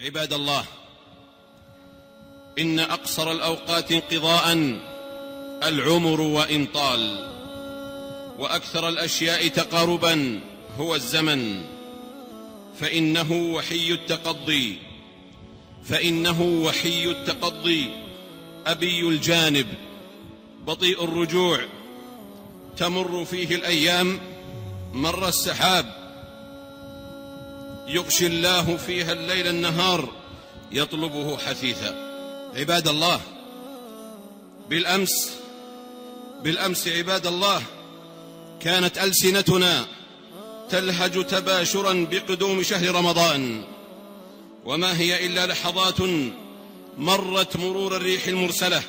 عباد الله إن أقصر الأوقات انقضاء العمر وان طال وأكثر الأشياء تقاربا هو الزمن. فإنه وحي التقضي فإنه وحي التقضي. أبي الجانب بطيء الرجوع تمر فيه الأيام مر السحاب. يغشي الله فيها الليل النهار يطلبه حثيثا. عباد الله بالأمس بالأمس عباد الله كانت ألسنتنا تلهج تباشرا بقدوم شهر رمضان. وما هي إلا لحظات مرت مرور الريح المرسلة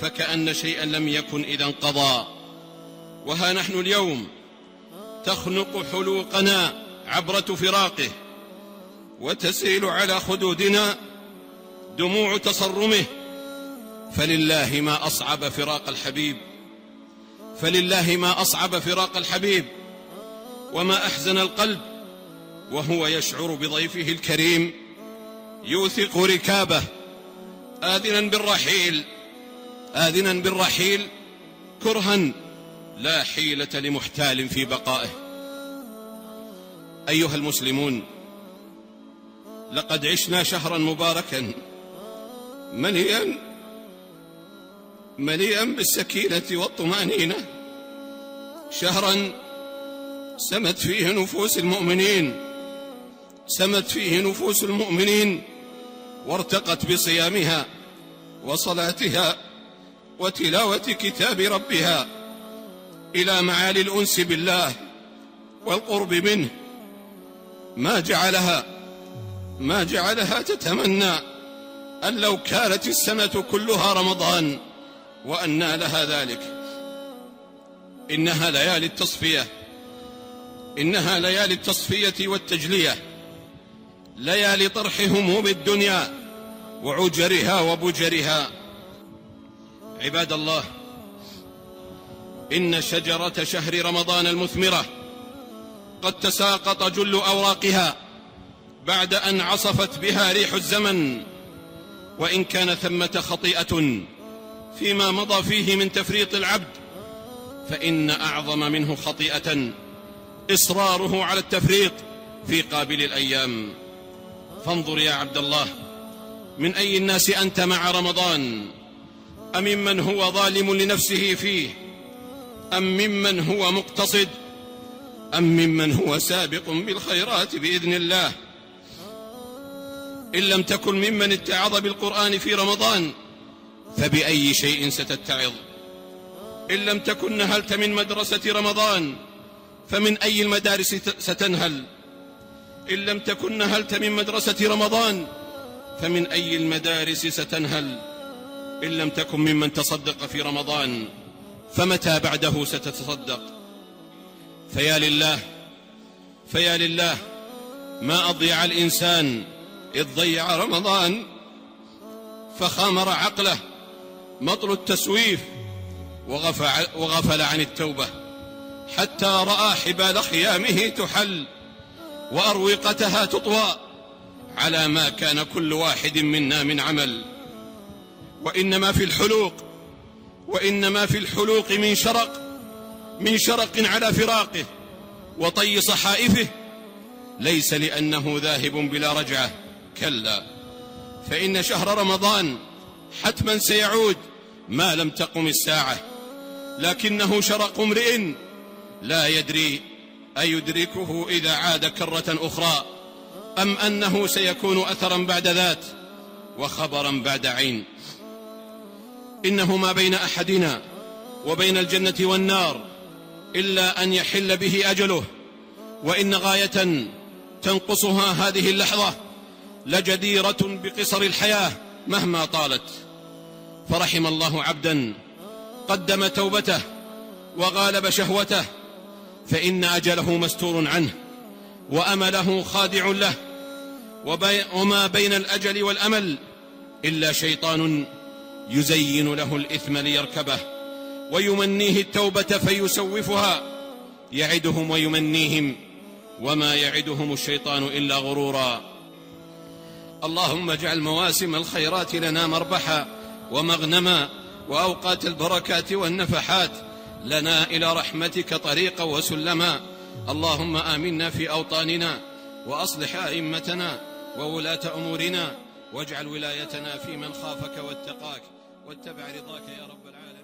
فكأن شيئا لم يكن إذا انقضى. وها نحن اليوم تخنق حلوقنا عبرة فراقه وتسيل على خدودنا دموع تصرمه. فلله ما أصعب فراق الحبيب فلله ما أصعب فراق الحبيب. وما أحزن القلب وهو يشعر بضيفه الكريم. يوثق ركابه آذنا بالرحيل آذنا بالرحيل. كرها لا حيلة لمحتال في بقائه. أيها المسلمون لقد عشنا شهرا مباركا مليئا مليئا بالسكينة والطمأنينة شهرا سمت فيه نفوس المؤمنين سمت فيه نفوس المؤمنين وارتقت بصيامها وصلاتها وتلاوة كتاب ربها إلى معالي الأنس بالله والقرب منه. ما جعلها ما جعلها تتمنى أن لو كانت السنة كلها رمضان وأن لها ذلك. إنها ليالي التصفية إنها ليالي التصفية والتجلية ليالي طرح هموم الدنيا وعجرها وبجرها. عباد الله إن شجرة شهر رمضان المثمرة قد تساقط جل أوراقها بعد أن عصفت بها ريح الزمن وإن كان ثمة خطيئة فيما مضى فيه من تفريط العبد فإن أعظم منه خطيئة إصراره على التفريط في قابل الأيام. فانظر يا عبد الله من أي الناس أنت مع رمضان؟ أم ممن هو ظالم لنفسه فيه؟ أم ممن هو مقتصد؟ أم ممن هو سابق بالخيرات بإذن الله؟ إن لم تكن ممن اتعظ بالقرآن في رمضان فبأي شيء ستتعظ؟ إن لم تكن نهلت من مدرسة رمضان فمن أي المدارس ستنهل؟ إن لم تكن نهلت من مدرسة رمضان فمن أي المدارس ستنهل؟ إن لم تكن ممن تصدق في رمضان فمتى بعده ستتصدق؟ فيا لله فيا لله ما أضيع الإنسان إذ ضيع رمضان فخامر عقله مطل التسويف وغفل, عن التوبة حتى رأى حبال خيامه تحل وأروقتها تطوى على ما كان كل واحد منا من عمل. وإنما في الحلوق وإنما في الحلوق من شرق من شرق على فراقه وطي صحائفه ليس لأنه ذاهب بلا رجعة. كلا فإن شهر رمضان حتما سيعود ما لم تقم الساعة. لكنه شرق امرئ لا يدري أيدركه إذا عاد كرة أخرى أم أنه سيكون أثرا بعد ذات وخبرا بعد عين. إنه ما بين أحدنا وبين الجنة والنار إلا أن يحل به أجله. وإن غاية تنقصها هذه اللحظة لجديرة بقصر الحياة مهما طالت. فرحم الله عبدا قدم توبته وغالب شهوته فإن أجله مستور عنه وأمله خادع له. وما بين الأجل والأمل إلا شيطان يزين له الإثم ليركبه. ويمنيه التوبة فيسوفها. يعدهم ويمنيهم وما يعدهم الشيطان إلا غرورا. اللهم اجعل مواسم الخيرات لنا مربحا ومغنما وأوقات البركات والنفحات لنا إلى رحمتك طريقا وسلما. اللهم آمنا في أوطاننا وأصلح أئمتنا وولاة أمورنا واجعل ولايتنا في من خافك واتقاك واتبع رضاك يا رب العالمين.